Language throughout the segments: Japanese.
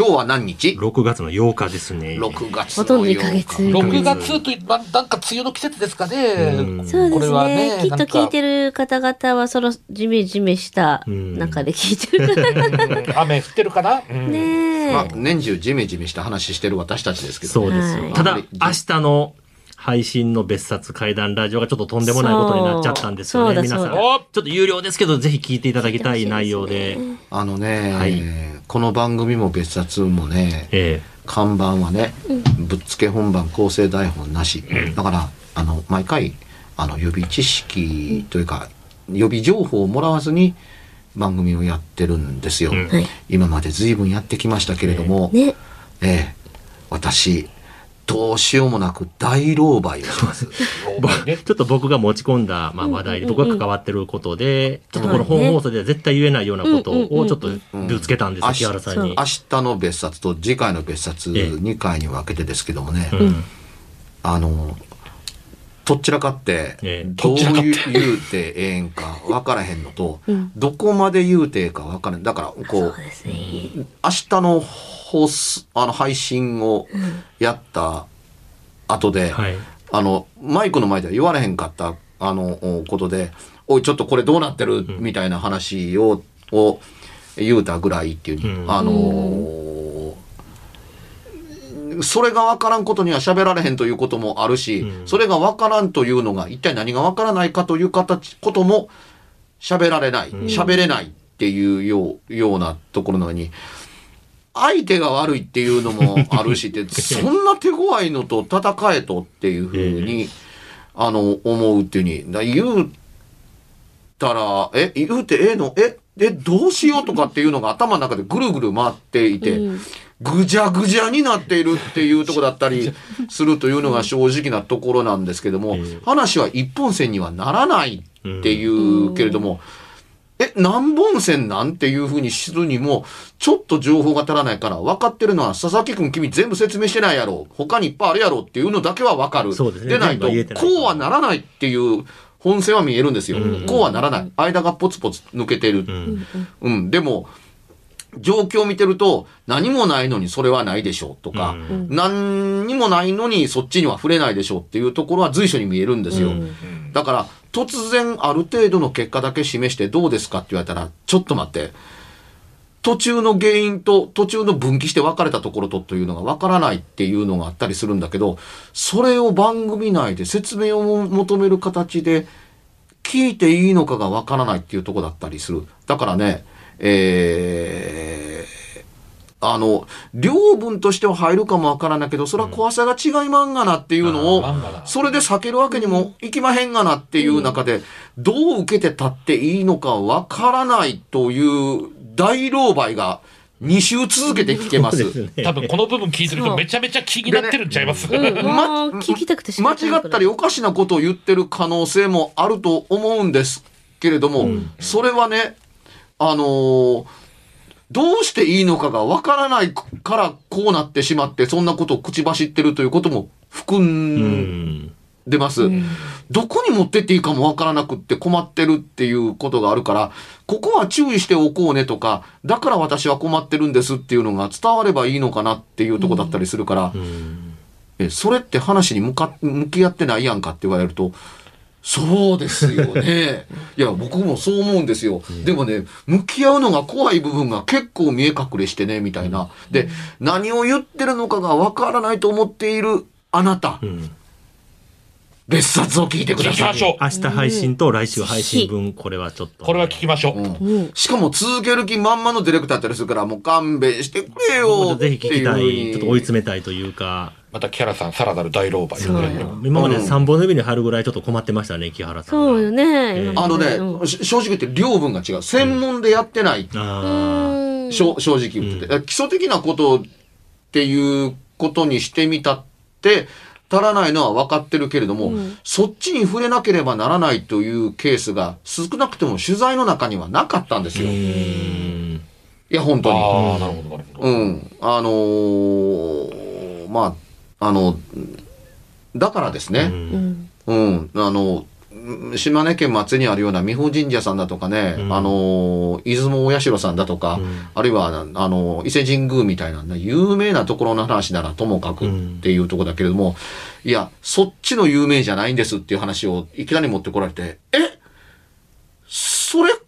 今日は何日？6月の8日ですね。6月ほとんどの2ヶ月。8日6月という、まなんか梅雨の季節ですかね。うんそうですこれはねねきっと聞いてる方々はそのジメジメしたうん。中で聞いてる。雨降ってるかな、う んねえ。まあ、年中ジメジメした話してる私たちですけどそうですよ。はい。ただ、明日の配信の別冊怪談ラジオがちょっととんでもないことになっちゃったんですよね。皆さん。ちょっと有料ですけど、ぜひ聞いていただきたい内容で。あのね、はい。この番組も別冊もねえ看板はね、ぶっつけ本番構成台本なし、だからあの毎回あの予備知識というか、予備情報をもらわずに番組をやってるんですよ、うん。はい。今まで随分やってきましたけれども、ね。ええ私どうしようもなく大狼狽をします。えちょっと僕が持ち込んだ、まあ、話題で、僕が関わってることで、ちょっとこの本放送では絶対言えないようなことをちょっとぶつけたんですよ、うん木原さんに。明。日の別冊と次回の別冊ええ。2回に分けてですけどもね、うん。あのとっちらかってええ。どうとっちらかって言うてええんか分からへんのと、うん。どこまで言うてええか分からん。だからこそう。明日の放送あの配信をやった後で、はい。あのマイクの前では言われへんかったあのおことで「おいちょっとこれどうなってる?」みたいな話をを言うたぐらいっていうに、うん。あのーそれが分からんことには喋られへんということもあるし、うん。それが分からんというのが一体何が分からないかという形ことも喋られない。喋れないっていうようようなところなのに相手が悪いっていうのもあるしって そんな手強いのと戦えとっていうふうに、あの思うっていうにだ言うたらえ言うてええの？ええどうしようとかっていうのが頭の中でぐるぐる回っていて、うん。ぐじゃぐじゃになっているっていうところだったり するというのが正直なところなんですけども、ええ。話は一本線にはならないっていうけれども、え、何本線なんていうふうにするにも、ちょっと情報が足らないから、分かってるのは、佐々木くん君全部説明してないやろ。他にいっぱいあるやろっていうのだけは分かる。そうですねでないと、こうはならないっていう本線は見えるんですよ。うんこうはならない。間がポツポツ抜けてる。うん。うん、でも、状況を見てると、何もないのにそれはないでしょうとか、うん何にもないのにそっちには触れないでしょうっていうところは随所に見えるんですよ。うんだから、突然ある程度の結果だけ示してどうですかって言われたら、ちょっと待って、途中の原因と途中の分岐して分かれたところとというのが分からないっていうのがあったりするんだけど、それを番組内で説明を求める形で聞いていいのかが分からないっていうところだったりする。だからね、えーあの、量分としては入るかもわからないけど、それは怖さが違いまんがなっていうのを、それで避けるわけにもいきまへんがなっていう中で、どう受けて立っていいのかわからないという大狼狽が2週続けて聞けます。すね。多分この部分聞いてるとめちゃめちゃ気になってるんちゃいます、うん、ま聞きたくて仕間違ったりおかしなことを言ってる可能性もあると思うんですけれども、それはね、あのーどうしていいのかがわからないからこうなってしまって、そんなことを口走ってるということも含うんん。でます。どこに持ってっていいかもわからなくって困ってるっていうことがあるから、ここは注意しておこうねとか、だから私は困ってるんですっていうのが伝わればいいのかなっていうとこだったりするから、うん。え、それって話に向か、向き合ってないやんかって言われると、そうですよね。いや、僕もそう思うんですよ。でもね、向き合うのが怖い部分が結構見え隠れしてね、みたいな。で、何を言ってるのかがわからないと思っているあなた、うん。別冊を聞いてください。聞きましょう。明日配信と来週配信分、これはちょっと。これは聞きましょう。うんしかも続ける気満々のディレクターだったりするから、もう勘弁してくれよぜひ聞きたい。ちょっと追い詰めたいというか、またキャラさん、さらなる大老婆よね。今まで3本の指に貼るぐらいちょっと困ってましたね、木原さんが。そうよね。えあのね、うんし正直言って量分が違う。専門でやってない。正直言ってて、基礎的なことっていうことにしてみたって、足らないのは分かってるけれども、そっちに触れなければならないというケースが少なくとも取材の中にはなかったんですよ。ういん。や、本当に。ああ、なるほど、なるほど。うん。あのーまあ、あの、だからですね、うん。うん、あの、島根県松江にあるような美保神社さんだとかね、うん。あの、出雲大社さんだとか、うん。あるいは、あの、伊勢神宮みたいなね、有名なところの話ならともかくっていうところだけれども、いや、そっちの有名じゃないんですっていう話をいきなり持ってこられて、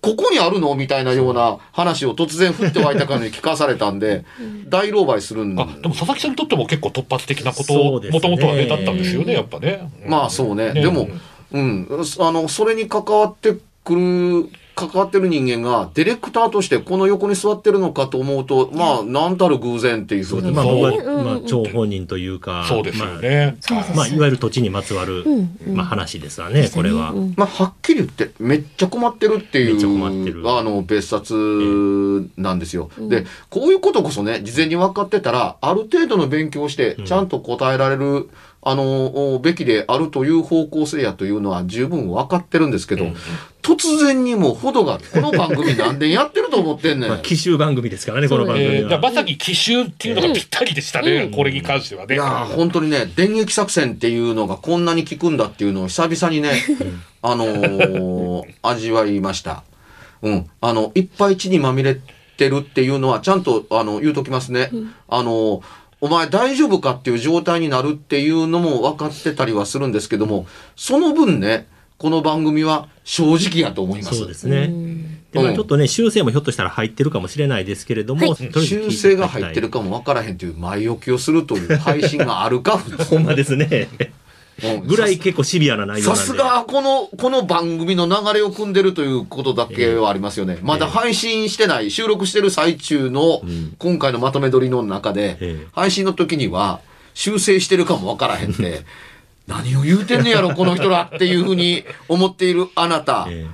ここにあるの？みたいなような話を突然降って湧いたかのように聞かされたんで、大狼狽するんあ、でも佐々木さんにとっても結構突発的なことを、もともとはね、だったんですよね、やっぱね。まあそうね。ね。でも、うん、あの、それに関わってくる、関わってる人間が、ディレクターとしてこの横に座ってるのかと思うと、まあ、なんたる偶然っていうふうに。まあ僕は、まあ、張本人というか、そうですよね。まあ、まあ、いわゆる土地にまつわる、まあ、話ですわね、これは。うんまあ、はっきり言って、めっちゃ困ってるっていめっちゃ困ってう、る。あの、別冊なんですよ。で、こういうことこそね、事前に分かってたら、ある程度の勉強をして、ちゃんと答えられる、あの、べきであるという方向性やというのは十分分かってるんですけど、突然にも程がある。この番組何年やってると思ってんねん。まあ、奇襲番組ですからね、この番組えー。まさに奇襲っていうのがぴったりでしたね、これに関してはね。いやー本当にね、電撃作戦っていうのがこんなに効くんだっていうのを久々にね、あのー 味わいました。うん。あの、いっぱい血にまみれてるっていうのはちゃんと、あの、言うときますね。あのーお前大丈夫かっていう状態になるっていうのも分かってたりはするんですけども、その分ね、この番組は正直やと思います。そうですね。でまあちょっとね、修正もひょっとしたら入ってるかもしれないですけれども、はい修正が入ってるかも分からへんという前置きをするという配信があるか、普通 ほんまですね。うん。ぐらい結構シビアな内容なんで。さすが、この、この番組の流れを組んでるということだけはありますよね。まだ配信してない、収録してる最中の、今回のまとめ撮りの中で、ええ。配信の時には、修正してるかもわからへんって、何を言うてんねやろ、この人らっていうふうに思っているあなた、え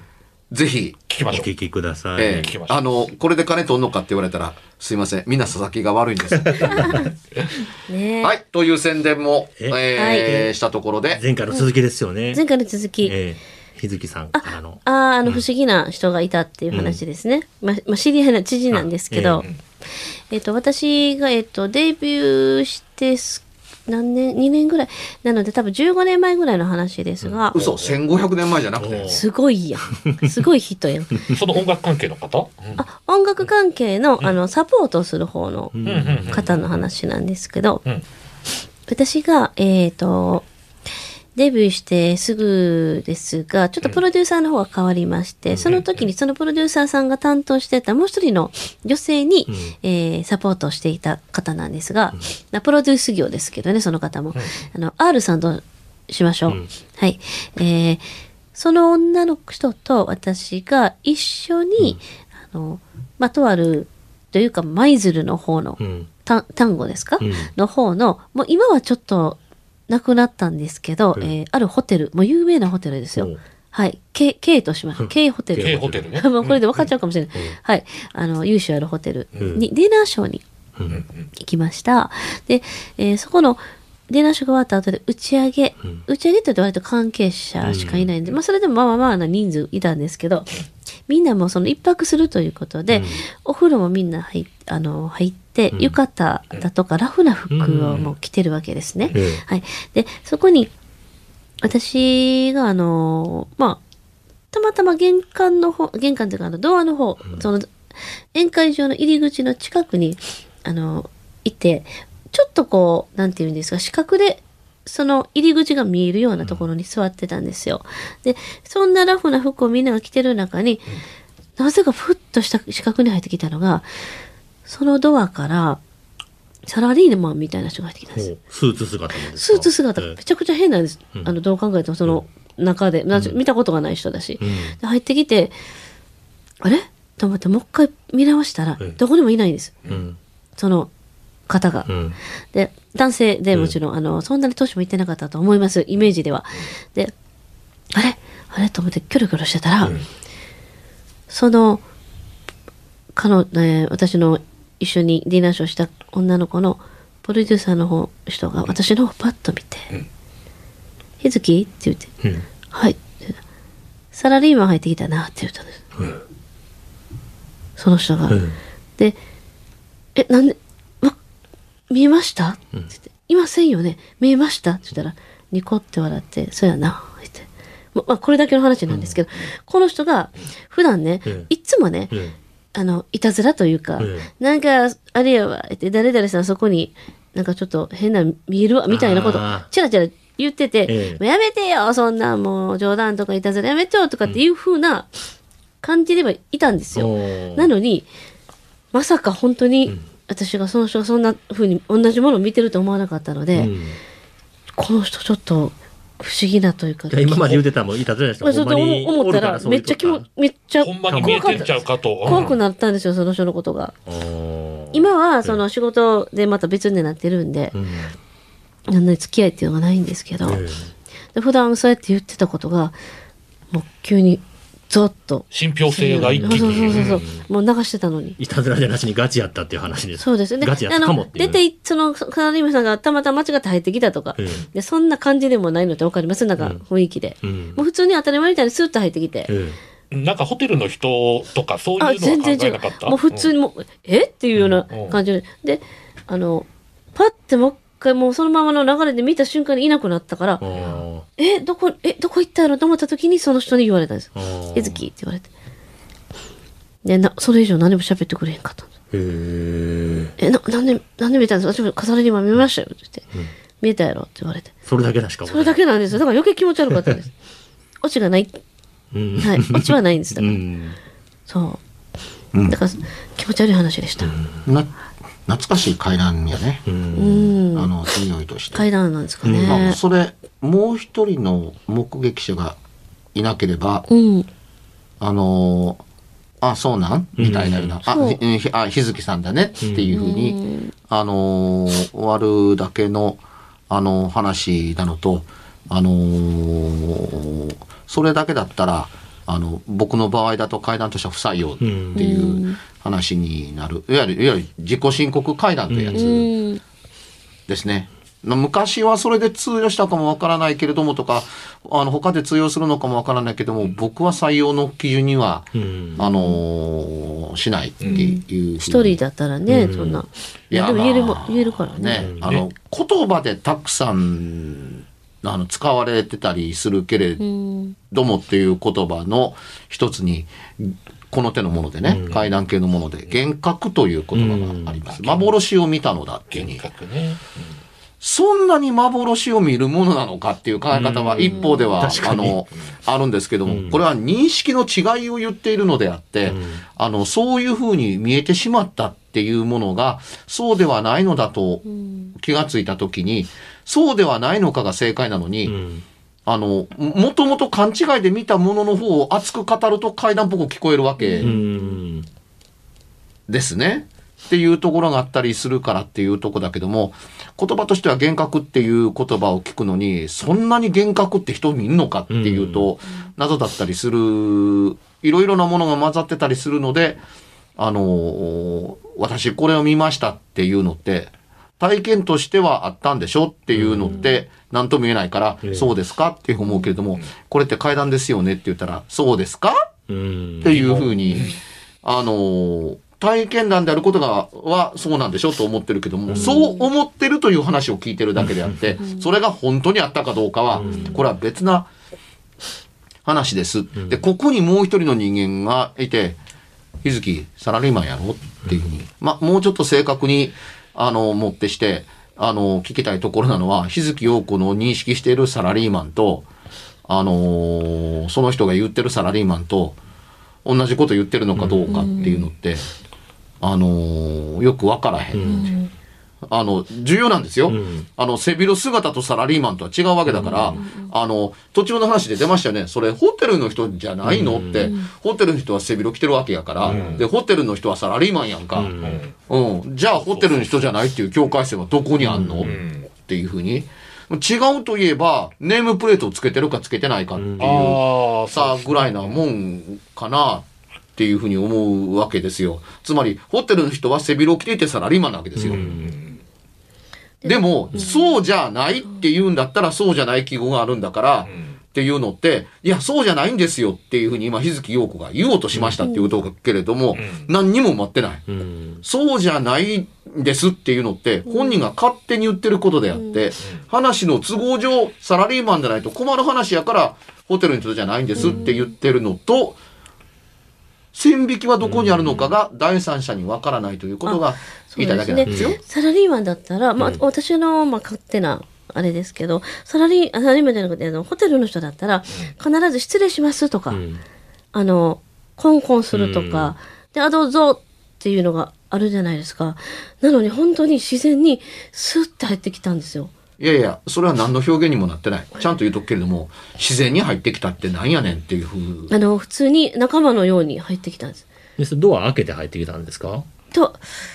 ぜひ、聞きましょう。えお聞きください。ええ。聞きましょう。あの、これで金取んのかって言われたら、すいません。みんな佐々木が悪いんです。ねはい。という宣伝も、え？えーはいしたところで、前回の続きですよね。前回の続き、ええ日月さんからの。ああ、あの、不思議な人がいたっていう話ですね。まあ、まあ、知り合いな知人なんですけど、あえっ、と、私が、えっ、と、デビューしてす、何年 ?2 年ぐらい。なので、多分15年前ぐらいの話ですが、嘘、1500年前じゃなくて。お、すごいや。ん。すごい人や。ん。その音楽関係の方、うん。あ、音楽関係の、あの、サポートをする方の方の話なんですけど、うん。私が、えっ、と、デビューしてすぐですが、ちょっとプロデューサーの方が変わりまして、その時にそのプロデューサーさんが担当してたもう一人の女性に、えーサポートをしていた方なんですが、まあプロデュース業ですけどね、その方も。あの、R さんとしましょう。うん。はい。えーその女の人と私が一緒に、あの、まあ、とある、というか、舞鶴の方の、単語ですか、うん。の方の、もう今はちょっとなくなったんですけど、うんえーあるホテル、もう有名なホテルですよ。はい。K, K としましょう。うん K ホテル。K ホテルね。もうこれで分かっちゃうかもしれない。うんはい。あの、優秀あるホテルうんに、ディナーショーにうん行きました。で、えーそこのディナーショーが終わった後で打ち上げ、うん打ち上げって言うと割と関係者しかいないんで、まあそれでもまあまあまあな人数いたんですけど、みんなもその一泊するということで、お風呂もみんな入っあの入って、うん浴衣だとかラフな服をもう着てるわけですね。ええはい。で、そこに、私があの、まあ、たまたま玄関の方、玄関というかあのドアの方、その宴会場の入り口の近くに、あの、いて、ちょっとこう、なんていうんですか、視覚で、その入り口が見えるようなところに座ってたんですよ。で、そんなラフな服をみんなが着てる中に、なぜかふっとした視覚に入ってきたのが、そのドアから、サラリーマンみたいな人が入ってきたんです。スーツ姿もですスかーツ姿。がめちゃくちゃ変なんです。うん。あの、どう考えてもその中で、な見たことがない人だし。うん。で入ってきて、あれ？と思ってもう一回見直したらええ、どこにもいないんです。うん。その方が。うん。で、男性でもちろん、あの、そんなに年もいってなかったと思います、イメージでは。で、あれ？あれ？と思ってキョロキョロしてたら、うん。その、彼の、えー私の一緒にディナーショーした女の子のプロデューサーの方人が私の方パッと見て「日月?」って言ってうん「はい」ってサラリーマン入ってきたな」って言ったんです、その人が。うん。で「えなんでわ見えました?」って言って「いませんよね？見えました?」って言ったらニコって笑って「そうやな」って。ままあ、これだけの話なんですけど、この人が普段ね、うん。いつもね、うんあの、いたずらというか、うんなんか、あれやわ、って誰々さんそこに、なんかちょっと変な見えるわ、みたいなことあー、チラチラ言ってて、ええ。もうやめてよ、そんなもう冗談とかいたずらやめてよ、とかっていう風な感じではいたんですよ。おー。なのに、まさか本当に、ん。私がその人がそんな風に同じものを見てると思わなかったので、うん。この人ちょっと不思議なというか、今まで言うてたもんいたずらしたまあちょっとほんまに思ったらめっちゃ気も、めっちゃほんまに見えてんちゃうかと。怖くなったんですよ、その人のことが。今はその仕事でまた別になってるんで、うん。なに付き合いっていうのがないんですけど、え。で普段そうやって言ってたことがもう急にゾッと。信憑性が一気そうそうそうに。そう、もう流してたのに。えいたずらじゃなしにガチやったっていう話です。そうです。ねガチやったかもっていう。あの出ていそのカナリムさんがたまたま間違って入ってきたとか、えでそんな感じでもないのって分かります？なんかうん。雰囲気で、うん。もう普通に当たり前みたいにスーッと入ってきて、えなんかホテルの人とかそういうのあは考全然違う。えなかった？もう普通にもう、え？っていうような感じで、であのパッてもう一回もうそのままの流れで見た瞬間にいなくなったからえどこえどこ行ったやろと思った時にその人に言われたんです。ーおー「えずき」って言われて。でなそれ以上何も喋ってくれへんかったんですへええななんでなんで見たんです？か私も重ねに今見ましたよ」って言って、見えたやろ」って言われて。それだけだしか？それだけなんですよ。だから余計気持ち悪かったんです。オチがない。うん。はい。オチはないんです。だから、うん。そう。うんだから気持ち悪い話でした。な懐かしい階段やね、うあの匂いとして、階段なんですかまあ、ねそれもう一人の目撃者がいなければうん。あのーあそうなん？みたいなような、あひひあ日月さんだね。っていうふうに、うん。あのー終わるだけの、あの話なのと、あのーそれだけだったら、あの、僕の場合だと階段としては不採用っていう話になる。いわゆる、いわゆる自己申告階段というやうつんですね。昔はそれで通用したかもわからないけれどもとか、あの、他で通用するのかもわからないけども、僕は採用の基準には、うんあのーしないっていう。一人だったらね、うんそんな。いやでも言えるも、まあ言えるからね。ね、あの、言葉でたくさん、あの、使われてたりするけれうん。どもっていう言葉の一つに、この手のものでね、階段系のもので、幻覚という言葉があります。幻を見たのだっていう。にね。そんなに幻を見るものなのかっていう考え方は一方では、あの、あるんですけども、これは認識の違いを言っているのであって、あの、そういうふうに見えてしまったっていうものが、そうではないのだと気がついたときに、そうではないのかが正解なのに、うんあの、もともと勘違いで見たものの方を熱く語ると階段っぽく聞こえるわけうんですね。っていうところがあったりするからっていうとこだけども、言葉としては幻覚っていう言葉を聞くのに、そんなに幻覚って人見んのかっていうと、謎だったりする、いろいろなものが混ざってたりするので、あの、私これを見ましたっていうのって、体験としてはあったんでしょっていうのって、何とも言えないから、ええ。そうですかって思うけれども、これって階段ですよねって言ったら、そうですか？っていうふうに、あのー体験談であることが、はそうなんでしょと思ってるけども、そう思ってるという話を聞いてるだけであって、それが本当にあったかどうかは、これは別な話です。で、ここにもう一人の人間がいて、日月サラリーマンやろっていうふうに、まあ、もうちょっと正確に、あの、持ってして、あの、聞きたいところなのは、日月陽子の認識しているサラリーマンと、あのーその人が言ってるサラリーマンと、同じこと言ってるのかどうかっていうのって、あのーよくわからへん。あの、重要なんですよ。んあの、背広姿とサラリーマンとは違うわけだから、あの、途中の話で出ましたよね。それ、ホテルの人じゃないの？って、ホテルの人は背広着てるわけやから、で、ホテルの人はサラリーマンやんか。うん。じゃあ、ホテルの人じゃないっていう境界線はどこにあんの、っていうふうに。違うといえば、ネームプレートをつけてるかつけてないかっていう。さぐらいなもんかなっていうふうに思うわけですよ。つまり、ホテルの人は背広を着ていてサラリーマンなわけですよ。でも、そうじゃないって言うんだったら、そうじゃない記号があるんだから、っていうのって、いや、そうじゃないんですよっていうふうに今、日月陽子が言おうとしましたっていうことだけれども、何にも待ってない。うん。そうじゃないんですっていうのって、本人が勝手に言ってることであって、話の都合上、サラリーマンじゃないと困る話やから、ホテルの人じゃないんですって言ってるのと、線引きはどこにあるのかが第三者にわからないということが言いたいだけなんですよ。サラリーマンだったら、まあ、私の、まあ、勝手な、あれですけど、サラリー、あサラリーマンじゃなくて、あの、ホテルの人だったら、必ず失礼しますとか、んあの、コンコンするとか、で、あ、どうぞっていうのがあるじゃないですか。なのに本当に自然にスッて入ってきたんですよ。いやいや、それは何の表現にもなってない。ちゃんと言うとくけれども、自然に入ってきたってなんやねんっていうふう。あの、普通に仲間のように入ってきたんです。でドア開けて入ってきたんですか？と、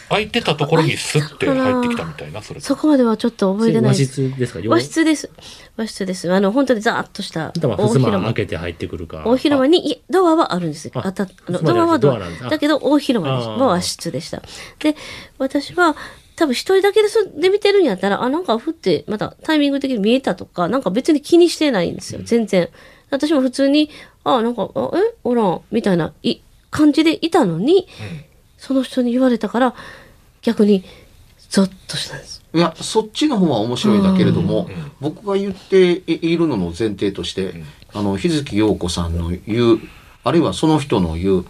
空いてたところにスッて入ってきたみたいな、それ。そこまではちょっと覚えてない和です。室ですか？和室です。和室です。あの、本当にザーッとした大広間襖開。けて入ってくるか大広間に、ドアはあるんです。ああたあのドアはドアドアなんですあだけど、大広間でしあーた。和室でした。で、私は、多分一人だけでそで見てるんやったら、あ、なんかふって、またタイミング的に見えたとか、なんか別に気にしてないんですよ。全然。私も普通に、あ、なんか、あえ？おらん、みたいな、い、感じでいたのに、その人に言われたから、逆に、ゾッとしたんです。いや、そっちの方は面白いんだけれども、僕が言っているのの前提として、あの、日月陽子さんの言う、あるいはその人の言う、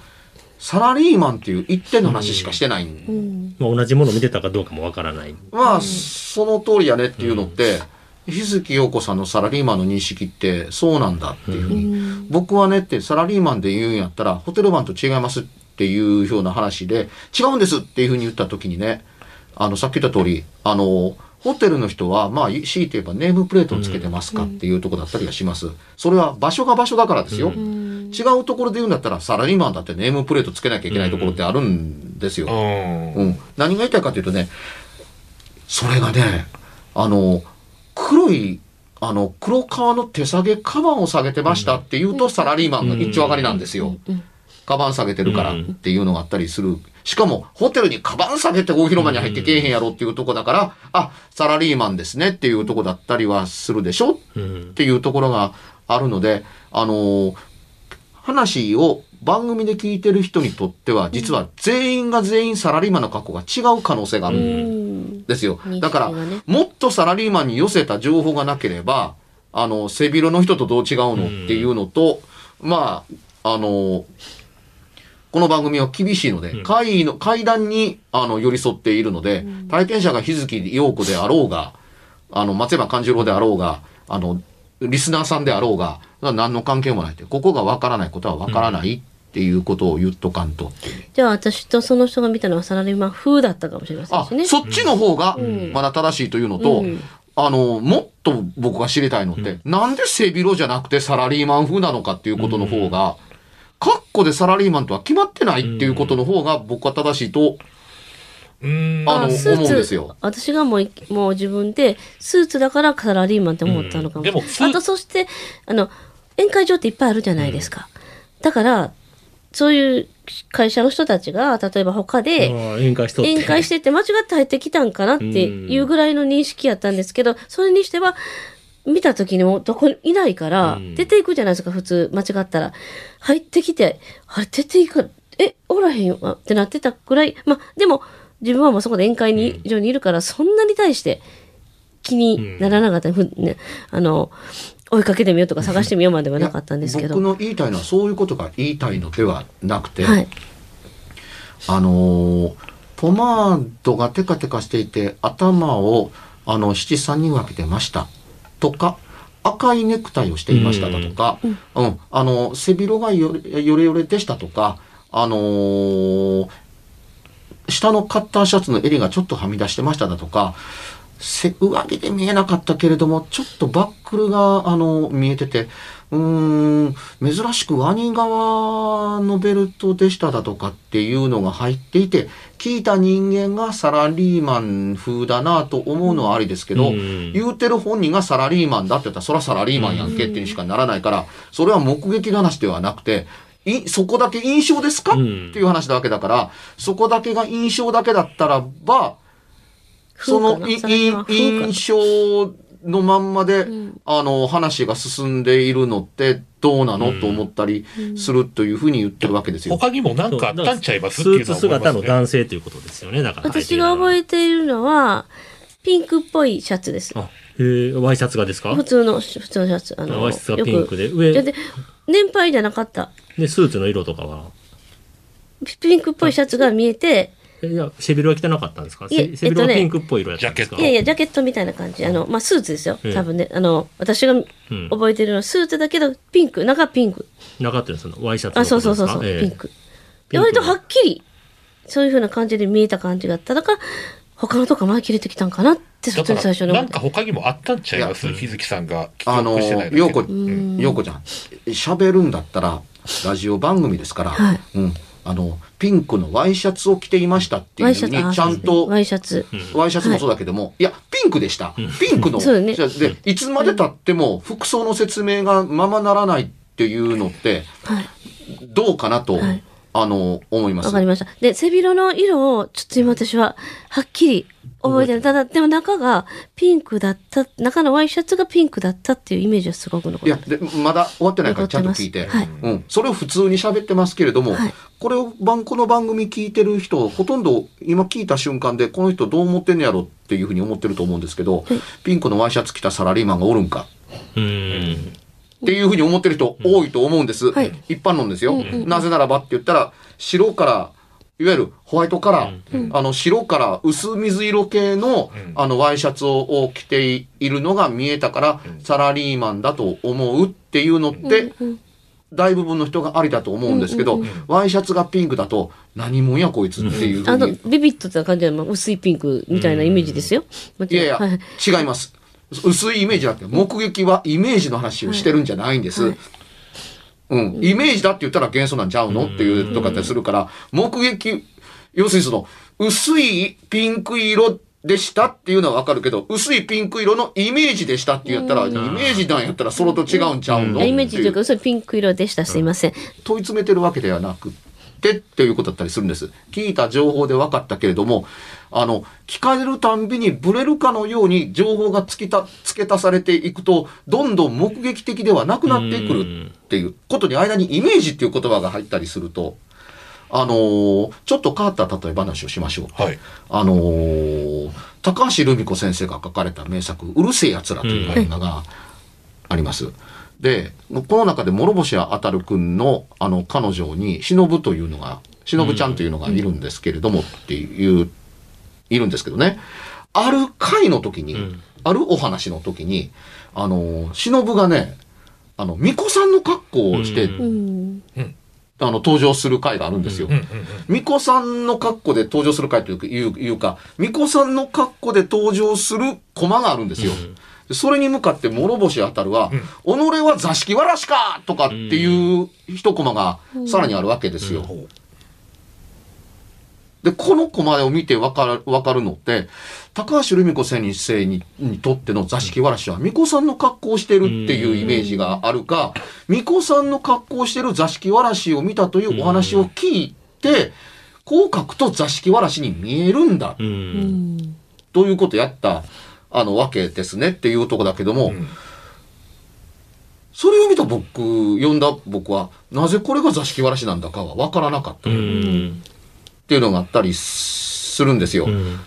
サラリーマンっていう一点の話しかしてないんまあ同じものを見てたかどうかもわからない。まあ、その通りやねっていうのって、日月陽子さんのサラリーマンの認識ってそうなんだっていうふうに、僕はねってサラリーマンで言うんやったらホテルマンと違いますっていうような話で違うんですっていうふうに言った時にねあのさっき言った通りあのホテルの人はまあ強いて言えばネームプレートをつけてますかっていうところだったりはします。それは場所が場所だからですよ。違うところで言うんだったらサラリーマンだってネームプレートつけなきゃいけないところってあるんですよ。うん。うん、何が言いたいかというとねそれがねあの黒いあの黒革の手下げカバンを下げてましたっていうと、サラリーマンが一丁上がりなんですよ。カバン下げてるからっていうのがあったりする。しかも、ホテルにカバン下げて大広間に入ってけえへんやろっていうとこだから、あ、サラリーマンですねっていうとこだったりはするでしょ？うん。っていうところがあるので、あのー話を番組で聞いてる人にとっては、実は全員が全員サラリーマンの格好が違う可能性があるんですよ。だから、もっとサラリーマンに寄せた情報がなければ、あの、背広の人とどう違うのっていうのと、まあ、あの、この番組は厳しいので、会議の、会談に、あの、寄り添っているので、体験者が日月陽子であろうが、あの、松山勘十郎であろうが、あの、リスナーさんであろうが、何の関係もないって、ここがわからないことはわからないっていうことを言っとかんとっていう。じゃあ私とその人が見たのはサラリーマン風だったかもしれませんあしね。、そっちの方がまだ正しいというのと、うん。あの、もっと僕が知りたいのって、なんで背広じゃなくてサラリーマン風なのかっていうことの方が、カッコでサラリーマンとは決まってないっていうことの方が僕は正しいと、うん。あの、スーツ思うんですよ。私がもういもう自分でスーツだからサラリーマンって思ったのかもしれない、うんでもスーあとそしてあの宴会場っていっぱいあるじゃないですか、だからそういう会社の人たちが例えば他でああ宴会しとって。宴会してて間違って入ってきたんかなっていうぐらいの認識やったんですけどそれにしては見た時にもどこにいないから、うん。出ていくじゃないですか、普通、間違ったら。入ってきて、あれ、出ていく、え、おらへんよあってなってたくらい、まあ、でも、自分はもうそこで宴会に、以上にいるから、そんなに対して気にならなかった、ふね、あの、追いかけてみようとか探してみようまではなかったんですけど。僕の言いたいのはそういうことが言いたいのではなくて、はい。あのーポマードがテカテカしていて頭をあの七三に分けてましたとか赤いネクタイをしていましただとか、うん。あの背広がよれよれでしたとかあのー下のカッターシャツの襟がちょっとはみ出してましただとかせ上着で見えなかったけれどもちょっとバックルがあの見えててうーん珍しくワニ側のベルトでしただとかっていうのが入っていて聞いた人間がサラリーマン風だなと思うのはありですけど、うん。言うてる本人がサラリーマンだって言ったらそれはサラリーマンやんけっていうにしかならないからそれは目撃の話ではなくていそこだけ印象ですか、うん。っていう話なわけだからそこだけが印象だけだったらばその印象のまんまで、んあの話が進んでいるのってどうなの、と思ったりするというふうに言ってるわけですよ。他にも何かあったんちゃいます？スーツっていうのはね姿の男性ということですよね。だから。私が覚ええているのは、ピンクっぽいシャツです。あ、へえ、ワイシャツがですか？普通の、普通のシャツ。あの、ワイシャツがよくピンクで、上、でで年配じゃなかった。で、スーツの色とかは、ピピンクっぽいシャツが見えて、えいや、背広は着てなかったんですか？背広はえっとねピンクっぽい色やったんですか？ジいやいや、ジャケットみたいな感じ。あの、まあ、スーツですよええ。多分ね。あの、私がうん。覚えてるのはスーツだけど、ピンク、中ピンク。なかったですのワイシャツのあ、そうそうそうそう、ええピンク。で割とはっきり、そういう風な感じで見えた感じがあった。だから、他のとこ前切れてきたんかなって、最初に思なん。か他にもあったんちゃいます？いや日月さんが記あの憶してないだけでようこ、んようこちゃん、喋るんだったら、ラジオ番組ですから、はいうん、あの、ピンクのワイシャツを着ていましたっていうふうに、あちゃんと、ワイシャツ。ワイシャツもそうだけども、い、や、ピンクでした。ピンクの。ねで、いつまで経っても服装の説明がままならないっていうのって、はい。どうかなと、はいあの、思います。わかりました。で、背広の色を、ちょっと今私は、はっきり覚えてる。ただ、でも中がピンクだった、中のワイシャツがピンクだったっていうイメージはすごく残いや、で、まだ終わってないからちゃんと聞いて。残ってますうん。それを普通に喋ってますけれども、はいこれを、番この番組聞いてる人、ほとんど今聞いた瞬間で、この人どう思ってんのやろっていうふうに思ってると思うんですけど、ピンクのワイシャツ着たサラリーマンがおるんか？うん。っていうふうに思ってる人多いと思うんです。はい一般論ですよ、うんうんうんなぜならばって言ったら、白から、いわゆるホワイトカラー、あの白から薄水色系の,、うん。あのワイシャツを着ているのが見えたから、サラリーマンだと思うっていうのって、うん。大部分の人がありだと思うんですけど、うん。うん。ワイシャツがピンクだと何者やこいつっていうふあのビビッとな感じで、まあ薄いピンクみたいなイメージですよ。もいやいや。違います。薄いイメージじゃなくて、目撃はイメージの話をしてるんじゃないんです。はいうん。イメージだって言ったら幻想なんちゃうのっていうとかってするから、目撃、要するにその、薄いピンク色でしたっていうのはわかるけど、薄いピンク色のイメージでしたって言ったら、イメージなんやったらそれと違うんちゃうのあイメージというか、っていピンク色でした。すいません。問い詰めてるわけではなくてっていうことだったりするんです。聞いた情報で分かったけれども、あの、聞かれるたんびにブレるかのように情報が付きた付け足されていくと、どんどん目撃的ではなくなってくるっていうことに間にイメージっていう言葉が入ったりすると、あのーちょっと変わった例え話をしましょう。はいあのー高橋留美子先生が書かれた名作、うるせえ奴らという映画があります。で、この中で諸星あたるくんの、あの、彼女に、忍というのが、忍ちゃんというのがいるんですけれどもっていう、いるんですけどね。ある回の時に、んあるお話の時に、あの、忍がね、あの、巫女さんの格好をして、うんうん。あの、登場する回があるんですよ。巫女さんの格好で登場する回というか、いうか、巫女さんの格好で登場するコマがあるんですよ。でそれに向かって諸星あたるは、己は座敷わらしかとかっていう一コマがさらにあるわけですよ。ほで、このコマを見てわかる、わかるのって、高橋留美子先生ににとっての座敷わらしは、巫女さんの格好をしてるっていうイメージがあるか、巫女さんの格好をしてる座敷わらしを見たというお話を聞いて、こう書くと座敷わらしに見えるんだんん。ということをやった、あの、わけですねっていうとこだけども、うんそれを見た僕、読んだ僕は、なぜこれが座敷わらしなんだかは分からなかったうっん。ていうのがあったりするんですよ。うん。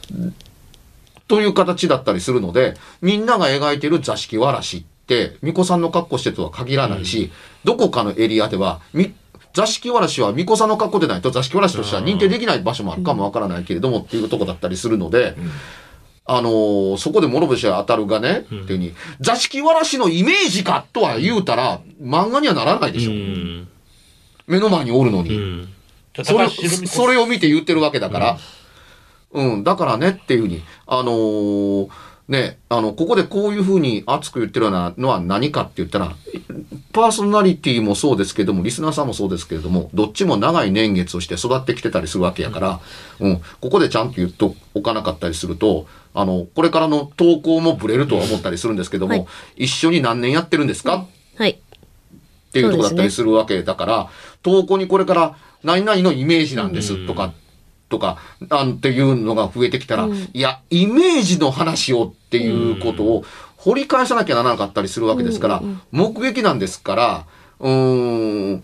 という形だったりするので、みんなが描いてる座敷わらしって、巫女さんの格好してるとは限らないし、どこかのエリアでは、み座敷わらしは巫女さんの格好でないと座敷わらしとしては認定できない場所もあるかもわからないけれどもっていうとこだったりするので、あのーそこで諸星当たるがね、っていうふうに、座敷わらしのイメージかとは言うたら、漫画にはならないでしょ。うん。目の前におるのに。それそれを見て言ってるわけだから、うん、だからねっていうふうに、あのーね、あの、ここでこういうふうに熱く言ってるようなのは何かって言ったら、パーソナリティもそうですけども、リスナーさんもそうですけれども、どっちも長い年月をして育ってきてたりするわけやから、うん、ここでちゃんと言っとおかなかったりすると、あの、これからの投稿もブレるとは思ったりするんですけども、はい。一緒に何年やってるんですか、はい。っていうところだったりするわけだから、投稿にこれから何々のイメージなんですとか、とか、なんていうのが増えてきたら、いや、イメージの話をっていうことを掘り返さなきゃならなかったりするわけですから、目撃なんですから、うーん、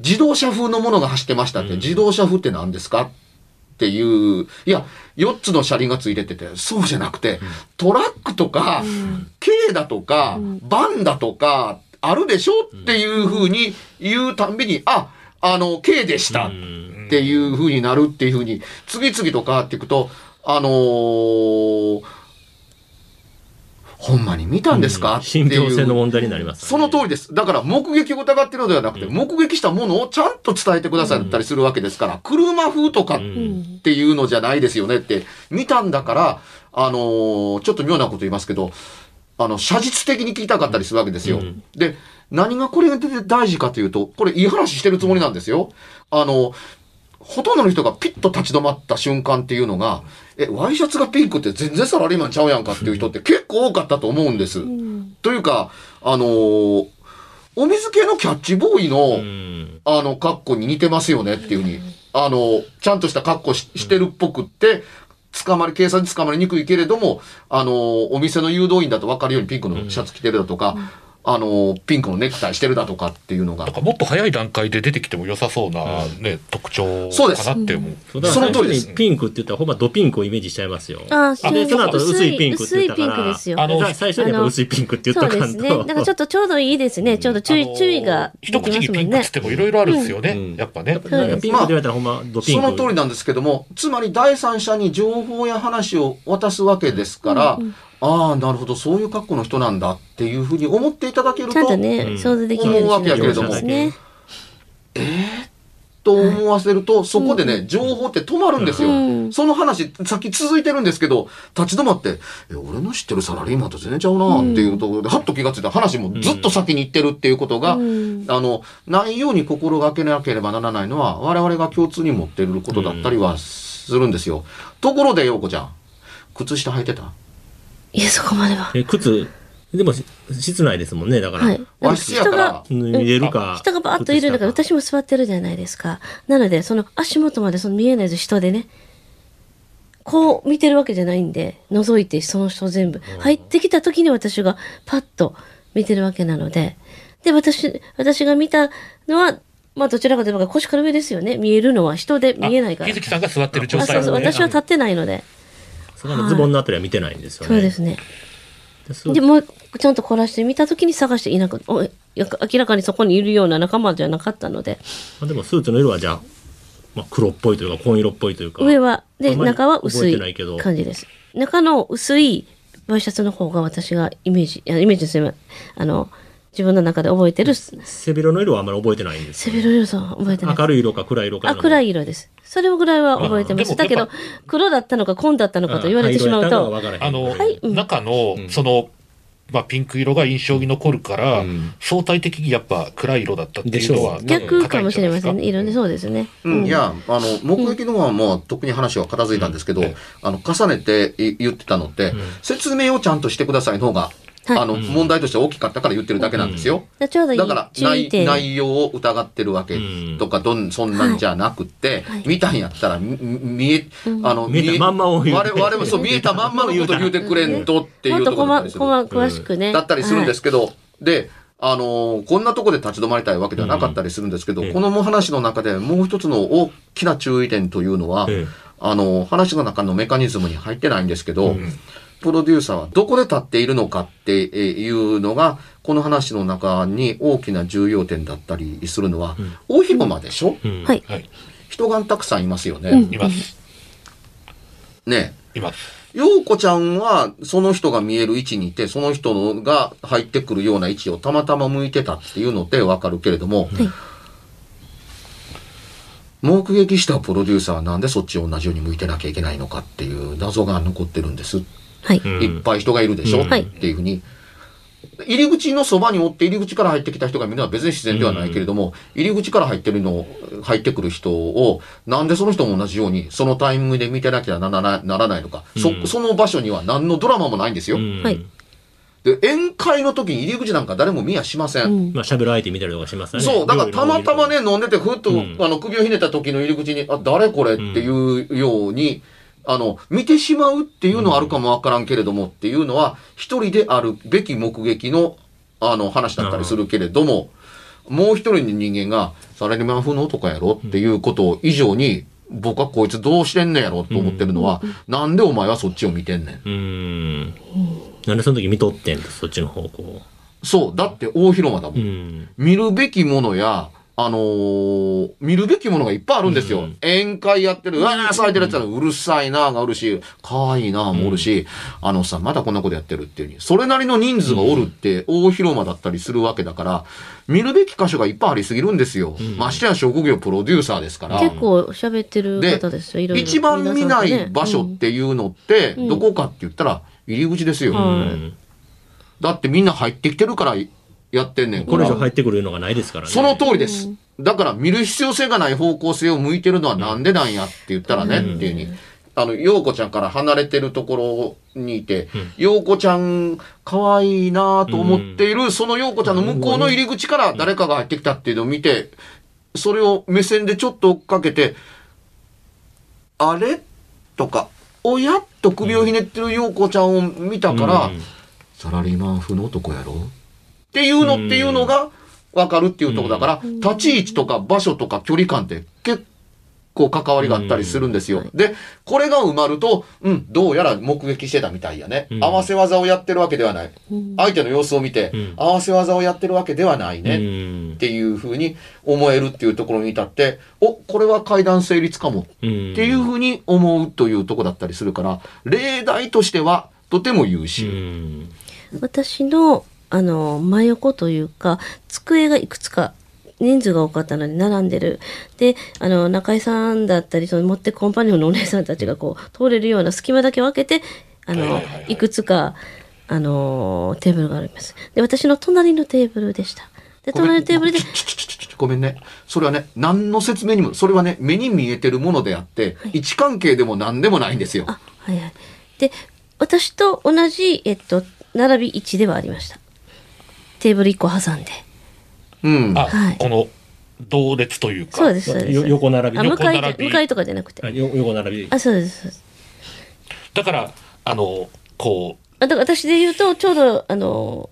自動車風のものが走ってましたって、自動車風って何ですかっていう、いや、4つの車輪がついててて、そうじゃなくて、トラックとか、軽だとか、バンだとか、あるでしょっていうふうに言うたんびに、あ、あの、軽でしたっていうふうになるっていうふうに、次々と変わっていくと、あのーほんまに見たんですか、って信憑性の。問題になりますその通りです。だから目撃を疑ってるのではなくて、目撃したものをちゃんと伝えてくださったりするわけですから、車風とかっていうのじゃないですよねって、見たんだから、あのーちょっと妙なこと言いますけど、あの、写実的に聞きたかったりするわけですよ。うんで、何がこれで大事かというと、これいい話してるつもりなんですよ。あの、ほとんどの人がピッと立ち止まった瞬間っていうのが、え、ワイシャツがピンクって全然サラリーマンちゃうやんかっていう人って結構多かったと思うんです。というか、あのーお水系のキャッチボーイの、うん。あの、格好に似てますよねっていうふうに、あの、ちゃんとした格好ししてるっぽくって、捕まり、警察に捕まりにくいけれども、あの、お店の誘導員だと分かるようにピンクのシャツ着てるだとか、あの、ピンクのネクタイしてるだとかっていうのがなん、かもっと早い段階で出てきても良さそうなね、特徴そうですかなって思う。そうだからその通りですピンクって言ったらほんまドピンクをイメージしちゃいますよ。ああ、そうで、その後薄いピンクって言ったから。薄いピンクですよ。あのさ最初にやっぱ薄いピンクって言っとかんと。そうですね。だからちょっとちょうどいいですね。ちょうど注意、注意がで一きますもんね口にピンクっつっ。てもいろいろあるんですよね。うんやっぱね。なんかピンクって言われたらほんまドピンそク。の通りなんですけども、つまり第三者に情報や話を渡すわけですから、ああ、なるほど、そういう格好の人なんだっていうふうに思っていただけると、ちゃんとね、うん。想像できるようにしないといけないですね。と思わせると、そこでね、情報って止まるんですよ。うん。その話、さっき続いてるんですけど、立ち止まって、え、俺の知ってるサラリーマンと全然ちゃうなっていうところで、はっと気がついた話もずっと先に行ってるっていうことが、うん。あの、ないように心がけなければならないのは、我々が共通に持っていることだったりはするんですよ。ところで、陽子ちゃん、靴下履いてた？いや、そこまでは。え、靴、でもし室内ですもんね、だから。はい。和室やから、見えるか。人がバーッといるのが、靴下私も座ってるじゃないですか。なので、その足元までその見えないです、人でね。こう見てるわけじゃないんで、覗いてその人全部。入ってきた時に私がパッと見てるわけなので。で、私、私が見たのは、まあどちらかといえば腰から上ですよね。見えるのは人で見えないから。日月さんが座ってる状あ、そうそう。私は立ってないので。そのズボンのあたりは見てないんですよね。そうですね。でもうちゃんと凝らして見た時に探していなくお明らかにそこにいるような仲間じゃなかったので。まあ、でもスーツの色はじゃあ、まあ、黒っぽいというか紺色っぽいというか。上は、で、中は薄い感じです。中の薄いワイシャツの方が私がイメージ、いやイメージですよ。あの、自分の中で覚えてる、セ背広の色はあんまり覚えてないんですよ。ベロ色さん覚えてない。明るい色か暗い色か。あ、暗い色です。それぐらいは覚えてます。だけど、黒だったのか紺だったのかと言われてしまうと、あの、はい。うん。中の、うん。その、まあ、ピンク色が印象に残るから、うん。相対的にやっぱ暗い色だったっていうのは、でしょう。逆かもしれませんね。色ね、そうですね。うん、いや、あの、目撃の方はもう、特に話は片付いたんですけど、あの、重ねてい言ってたのって、ん。説明をちゃんとしてくださいの方がはいあの、問題として大きかったから言ってるだけなんですよ。でちょうどいいだから内点。内容を疑ってるわけとかどんそんなんじゃなくって、はい。見たんやったらみ見え、あの見えたまんまを言う。て我々もそう 見えたまんまのことを言うてくれんとっていうとところだったりする細詳しくね。だったりするんですけど、であのーこんなとこで立ち止まりたいわけではなかったりするんですけど、うん。この話の中でもう一つの大きな注意点というのは、ええ。あのー話の中のメカニズムに入ってないんですけど、んプロデューサーはどこで立っているのかっていうのが、この話の中に大きな重要点だったりするのは、大広間でしょ、うんはい。はい。人がたくさんいますよね。うんいます。ねいます。陽子ちゃんはその人が見える位置にいて、その人のが入ってくるような位置をたまたま向いてたっていうのでわかるけれども、はい目撃したプロデューサーはなんでそっちを同じように向いてなきゃいけないのかっていう謎が残ってるんです。はい。うん。いっぱい人がいるでしょ、うん。はい。っていうふうに。入り口のそばにおって入り口から入ってきた人が見るのは別に自然ではないけれども、入り口から入ってるのを、入ってくる人を、なんでその人も同じように、そのタイミングで見てなきゃならないならないのか、うん。そ、その場所には何のドラマもないんですよ。うん。はい。で、宴会の時に入り口なんか誰も見やしません。うん。まあ、喋る相手見たりとかしますよね。そう、だからたまたまね、飲んでて、ふっと、うん。あの、首をひねった時の入り口に、あ、誰これ？っていうように、あの、見てしまうっていうのはあるかもわからんけれどもっていうのは、一人であるべき目撃の、あの、話だったりするけれども、もう一人の人間が、サラリーマン風の男やろっていうこと以上に、僕はこいつどうしてんねやろと思ってるのは、なんでお前はそっちを見てんねん。うん。なんでその時見とってんだ、そっちの方向。そう、だって大広間だもんう。ん。見るべきものや、あのー見るべきものがいっぱいあるんですよ。うん宴会やってる、うわー、咲いてるやつら、うるさいなーがおるし、可愛いなーもおるし、あのさ、まだこんなことやってるっていうに、それなりの人数がおるって大広間だったりするわけだから、見るべき箇所がいっぱいありすぎるんですよ。ましてや職業プロデューサーですから。結構喋ってるで方ですよ。いろいろ。一番見ない場所っていうのって、うんどこかって言ったら、入り口ですよ。はいだってみんな入ってきてるからやってんねん。からこれ以上入ってくるのがないですからね。その通りです。だから見る必要性がない方向性を向いてるのはなんでなんやって言ったらね、うん。っていうふうに。あの、陽子ちゃんから離れてるところにいて、陽子ちゃん可愛いなと思っている、その陽子ちゃんの向こうの入り口から誰かが入ってきたっていうのを見て、それを目線でちょっと追っかけて、あれ？とか、おや？っと首をひねってる陽子ちゃんを見たから、うん。サラリーマン風の男やろ？っていうのっていうのが分かるっていうところだから、立ち位置とか場所とか距離感って結構関わりがあったりするんですよ。で、これが埋まると、うん、どうやら目撃してたみたいやね。うん合わせ技をやってるわけではない。うん相手の様子を見て、うん合わせ技をやってるわけではないね。うんっていうふうに思えるっていうところに至って、お、これは階段成立かもうんっていうふうに思うというとこだったりするから、例題としてはとても優う秀。ん私の、あの、真横というか、机がいくつか、人数が多かったので並んでる。で、あの、中井さんだったり、その持ってコンパニオンのお姉さんたちがこう、通れるような隙間だけを開けて、あの、はいはいはいはいいくつか、あの、テーブルがあります。で、私の隣のテーブルでした。で、隣のテーブルでごめんね。それはね、何の説明にも、それはね、目に見えてるものであって、位置関係でも何でもないんですよ。あ、はいはい。で、私と同じ、えっと、並び位置ではありました。テーブル1個挟んで。うん。あ、はいこの同列というか。そうです、そうです。よ横並びあ、向かい横並び向かいとかじゃなくて。あよ横並び。あ、そうです、そうです。だから、あの、こあだから私で言うと、ちょうど、あの、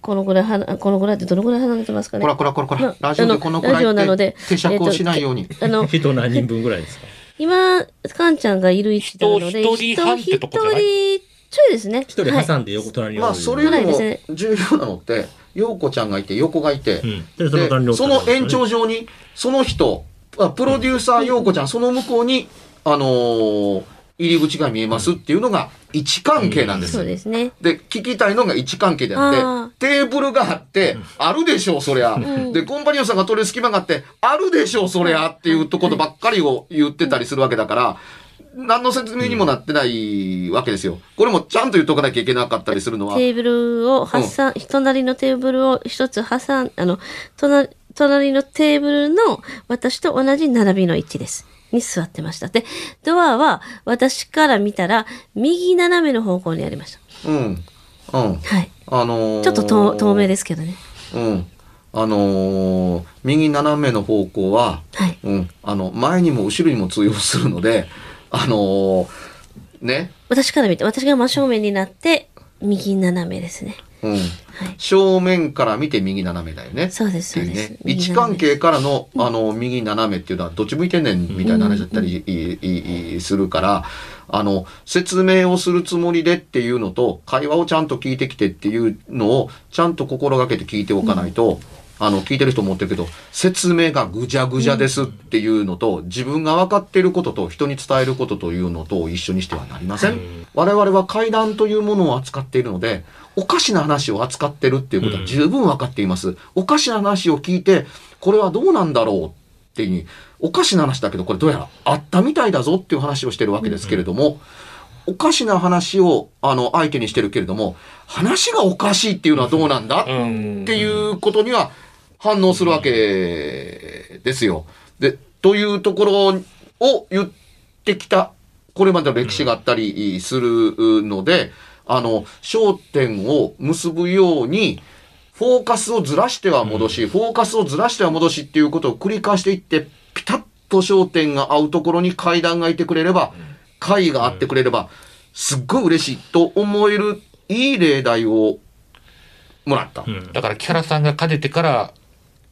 このぐらいはな、このぐらいってどのぐらい離れてますかね。こらこらこらこまら、ラジオでこのくあラジオならいっのでて、手尺をしないように。あの、人何人分ぐらいですか？今、かんちゃんがいる位置なので、人一人半ってとこじゃない？一人ちょいですね。一人はい挟んで横隣にまあ、それよりもはいですね重要なのって、陽子ちゃんがいて、横がいて、うん。でそのその延長上に、その人、あプロデューサー陽子ちゃん、その向こうに、あのー入り口が見えますっていうのが位置関係なんです。よそうですね。で、聞きたいのが位置関係でああって、テーブルがあって、あるでしょう、そりゃ。ん。で、コンパニオンさんが取れる隙間があって、あるでしょう、そりゃっていうところばっかりを言ってたりするわけだから、何の説明にもなってないわけですよ。これもちゃんと言っとかなきゃいけなかったりするのは、テーブルを挟ん、隣のテーブルを一つ挟ん、あの、隣、隣のテーブルの私と同じ並びの位置です。に座ってました。で、ドアは私から見たら右斜めの方向にありました。うん。うん。はい。あのーちょっと遠遠目ですけどね。うん。あのー右斜めの方向は、はい。うん、あの、前にも後ろにも通用するので、あのーね、私から見て、私が真正面になって、右斜めですね。うん。はい。正面から見て右斜めだよね。そうです、そうですね。。位置関係からの、あの、右斜めっていうのは、どっち向いてんねん、みたいな話だったり、いいいするから、あの、説明をするつもりでっていうのと、会話をちゃんと聞いてきてっていうのを、ちゃんと心がけて聞いておかないと、あの、聞いてる人思ってるけど、説明がぐじゃぐじゃですっていうのと、自分が分かっていることと人に伝えることというのと一緒にしてはなりません。我々は階段というものを扱っているので、おかしな話を扱ってるっていうことは十分分かっています。おかしな話を聞いて、これはどうなんだろうっていう、おかしな話だけど、これどうやらあったみたいだぞっていう話をしてるわけですけれども、おかしな話を、あの、相手にしてるけれども、話がおかしいっていうのはどうなんだうんっていうことには反応するわけですよ。で、というところを言ってきた、これまでの歴史があったりするので、あの、焦点を結ぶように、フォーカスをずらしては戻し、フォーカスをずらしては戻しっていうことを繰り返していって、ピタッと焦点が合うところに階段がいてくれれば、階があってくれれば、すっごい嬉しいと思えるいい例題をもらった。だからキャラさんがかねてから、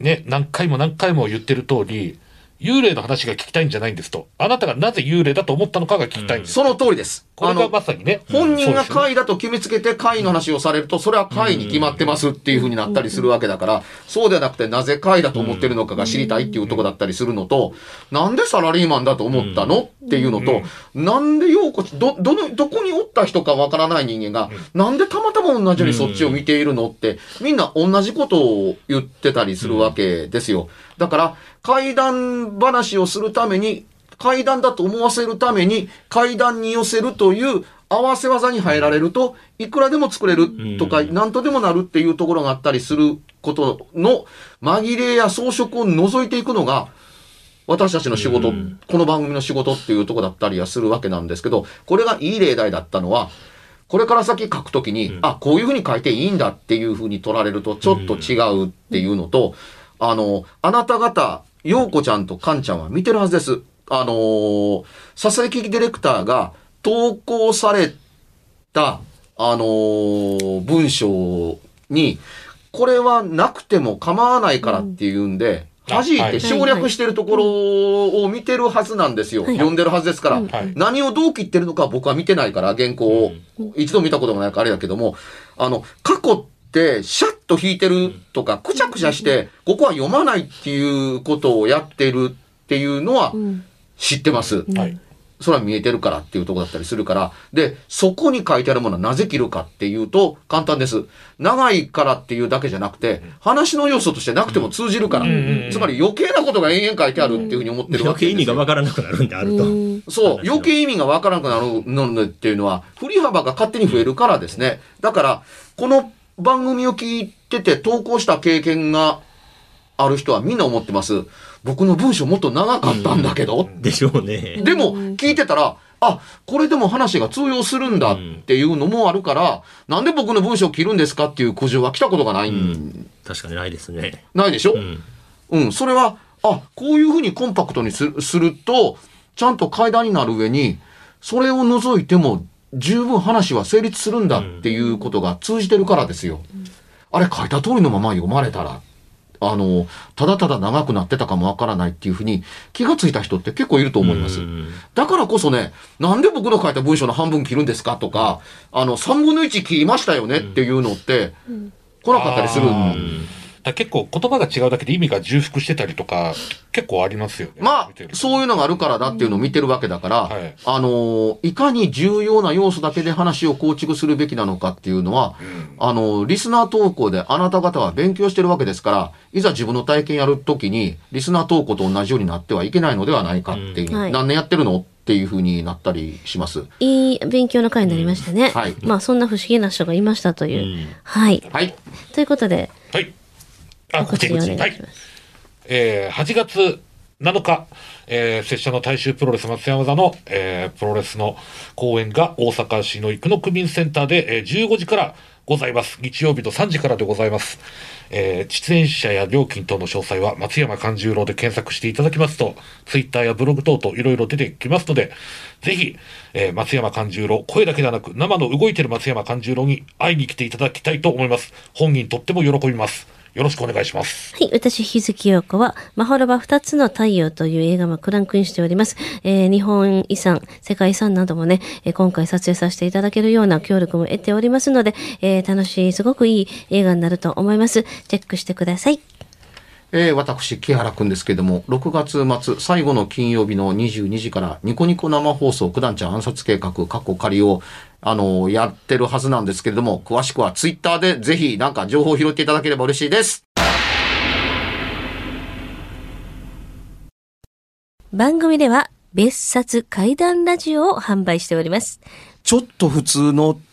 ね、何回も何回も言ってる通り、幽霊の話が聞きたいんじゃないんですと。あなたがなぜ幽霊だと思ったのかが聞きたいんです。その通りです。これがまさにね。本人が会だと決めつけて会の話をされると、それは会に決まってますっていう風になったりするわけだから、そうではなくてなぜ会だと思ってるのかが知りたいっていうとこだったりするのと、なんでサラリーマンだと思ったのっていうのと、なんでようこ、ど、どの、どこにおった人かわからない人間が、なんでたまたま同じようにそっちを見ているのって、みんな同じことを言ってたりするわけですよ。だから、怪談話をするために、階段だと思わせるために階段に寄せるという合わせ技に入られるといくらでも作れるとか何とでもなるっていうところがあったりすることの紛れや装飾を除いていくのが私たちの仕事、この番組の仕事っていうところだったりはするわけなんですけどこれがいい例題だったのはこれから先書くときに、あ、こういうふうに書いていいんだっていうふうに取られるとちょっと違うっていうのと、あの、あなた方、ようこちゃんとかんちゃんは見てるはずです。あのー、佐々木ディレクターが投稿された、あのー文章に、これはなくても構わないからっていうんで、うん弾いて省略してるところを見てるはずなんですよ。はい読んでるはずですから。はい何をどう切ってるのか僕は見てないから、原稿を。一度見たこともないからあれだけども、あの、過去ってシャッと引いてるとか、くちゃくちゃして、ここは読まないっていうことをやってるっていうのはうん。知ってます。はい。それは見えてるからっていうところだったりするから。で、そこに書いてあるものはなぜ切るかっていうと、簡単です。長いからっていうだけじゃなくて、話の要素としてなくても通じるから。んつまり余計なことが延々書いてあるっていうふうに思ってるわ余計意味。がわからなくなるんであると。うんそう、余計意味がわからなくなるのっていうのは、振り幅が勝手に増えるからですね。だから、この番組を聞いてて投稿した経験がある人はみんな思ってます。僕の文章もっと長かったんだけど、でしょうね。でも聞いてたら、あ、これでも話が通用するんだっていうのもあるから、なんで僕の文章を切るんですかっていう苦情は来たことがない、うん確かにないですね。ないでしょ、うん。うん、それは、あ、こういうふうにコンパクトにするすると、ちゃんと階段になる上に、それを除いても十分話は成立するんだっていうことが通じてるからですよ。あれ書いた通りのまま読まれたら、あの、ただただ長くなってたかもわからないっていうふうに気がついた人って結構いると思います。うんだからこそね、なんで僕の書いた文章の半分切るんですかとか、あの、3分の1切りましたよねっていうのって、来なかったりする。だ結構言葉が違うだけで意味が重複してたりとか、結構ありますよね。まあそういうのがあるからだっていうのを見てるわけだから、はいあのーいかに重要な要素だけで話を構築するべきなのかっていうのは、あのーリスナー投稿であなた方は勉強してるわけですから、いざ自分の体験やるときに、リスナー投稿と同じようになってはいけないのではないかっていう、うんはい何年やってるのっていうふうになったりします。いい勉強の回になりましたね。はいまあ、そんな不思議な人がいましたという。うんはい。はい。ということで、はい。あ、告知お願いしはいます。。えー、8月7日、えー、拙者の大衆プロレス松山座の、えー、プロレスの公演が大阪市の生野区民センターで、えー、15時からございます。日曜日の3時からでございます。えー出演者や料金等の詳細は松山勘十郎で検索していただきますと、ツイッターやブログ等々いろいろ出てきますので、ぜひ、えー松山勘十郎、声だけではなく生の動いてる松山勘十郎に会いに来ていただきたいと思います。本人とっても喜びます。よろしくお願いします。はい、私、日月陽子は、マホロバ二つの太陽という映画もクランクインしております。えー日本遺産、世界遺産などもね、えー今回撮影させていただけるような協力も得ておりますので、えー楽しい、すごくいい映画になると思います。チェックしてください。えー私、木原くんですけども、6月末、最後の金曜日の22時から、ニコニコ生放送、九段ちゃん暗殺計画、過去仮を、あのやってるはずなんですけれども、詳しくはツイッターでぜひなんか情報を拾っていただければ嬉しいです。番組では、別冊怪談ラジオを販売しております。ちょっと普通の